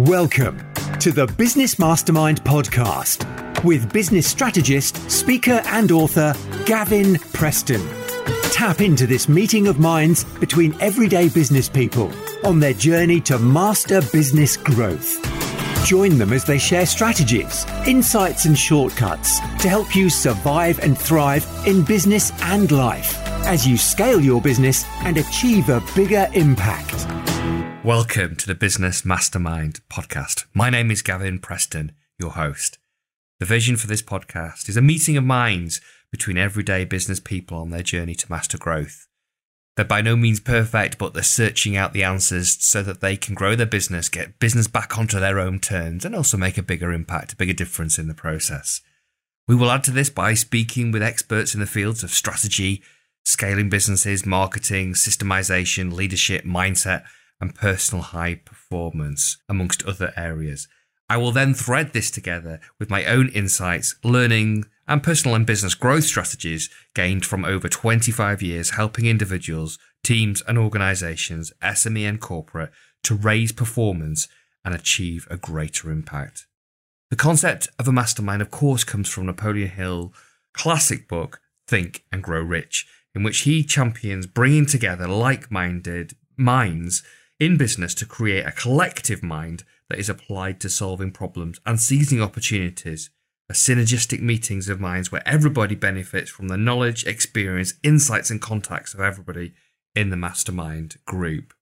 Welcome to the Business Mastermind podcast with business strategist, speaker, and author Gavin Preston. Tap into this meeting of minds between everyday business people on their journey to master business growth. Join them as they share strategies, insights, and shortcuts to help you survive and thrive in business and life as you scale your business and achieve a bigger impact. Welcome to the Business Mastermind podcast. My name is Gavin Preston, your host. The vision for this podcast is a meeting of minds between everyday business people on their journey to master growth. They're by no means perfect, but they're searching out the answers so that they can grow their business, get business back onto their own terms, and also make a bigger impact, a bigger difference in the process. We will add to this by speaking with experts in the fields of strategy, scaling businesses, marketing, systemization, leadership, mindset, and personal high performance, amongst other areas. I will then thread this together with my own insights, learning, and personal and business growth strategies gained from over 25 years helping individuals, teams, and organizations, SME and corporate, to raise performance and achieve a greater impact. The concept of a mastermind, of course, comes from Napoleon Hill's classic book, Think and Grow Rich, in which he champions bringing together like minded minds in business to create a collective mind that is applied to solving problems and seizing opportunities. A synergistic meetings of minds where everybody benefits from the knowledge, experience, insights, and contacts of everybody in the mastermind group.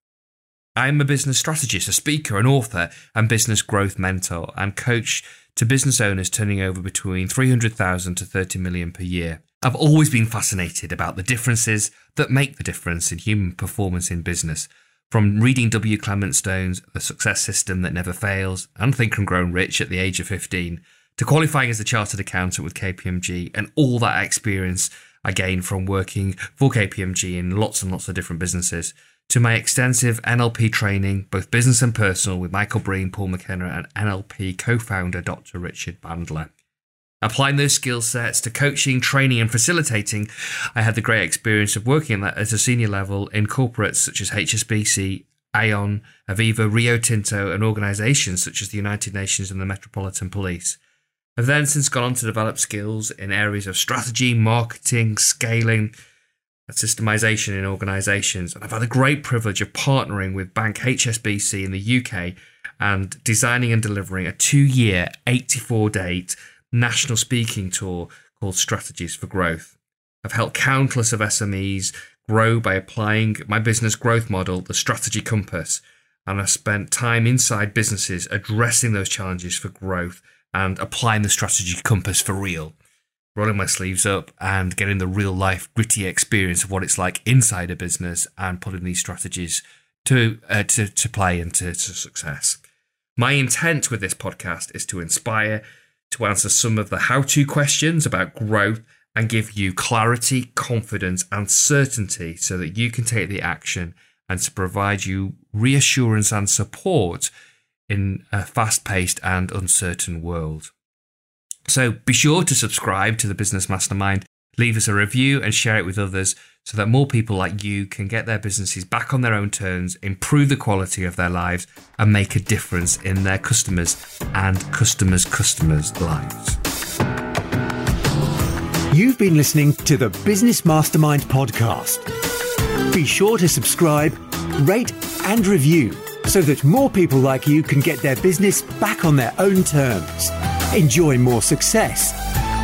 I am a business strategist, a speaker, an author, and business growth mentor, and coach to business owners turning over between 300,000 to 30 million per year. I've always been fascinated about the differences that make the difference in human performance in business, from reading W. Clement Stone's The Success System That Never Fails and Think and Grow Rich at the age of 15, to qualifying as a chartered accountant with KPMG and all that experience I gained from working for KPMG in lots and lots of different businesses, to my extensive NLP training, both business and personal, with Michael Breen, Paul McKenna, and NLP co founder Dr. Richard Bandler. Applying those skill sets to coaching, training, and facilitating, I had the great experience of working at a senior level in corporates such as HSBC, Aon, Aviva, Rio Tinto, and organisations such as the United Nations and the Metropolitan Police. I've then since gone on to develop skills in areas of strategy, marketing, scaling, and systemization in organisations. And I've had the great privilege of partnering with Bank HSBC in the UK and designing and delivering a two year, 84 date national speaking tour called Strategies for Growth. I've helped countless of SMEs grow by applying my business growth model, the Strategy Compass, and I've spent time inside businesses addressing those challenges for growth and applying the Strategy Compass for real. Rolling my sleeves up and getting the real life gritty experience of what it's like inside a business and putting these strategies to uh, to, to play and to, to success. My intent with this podcast is to inspire, to answer some of the how to questions about growth and give you clarity, confidence, and certainty so that you can take the action and to provide you reassurance and support in a fast paced and uncertain world. So be sure to subscribe to the Business Mastermind, leave us a review, and share it with others so that more people like you can get their businesses back on their own terms, improve the quality of their lives, and make a difference in their customers and customers' customers' lives. You've been listening to the Business Mastermind podcast. Be sure to subscribe, rate, and review so that more people like you can get their business back on their own terms, enjoy more success,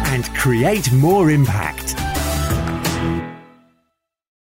and create more impact.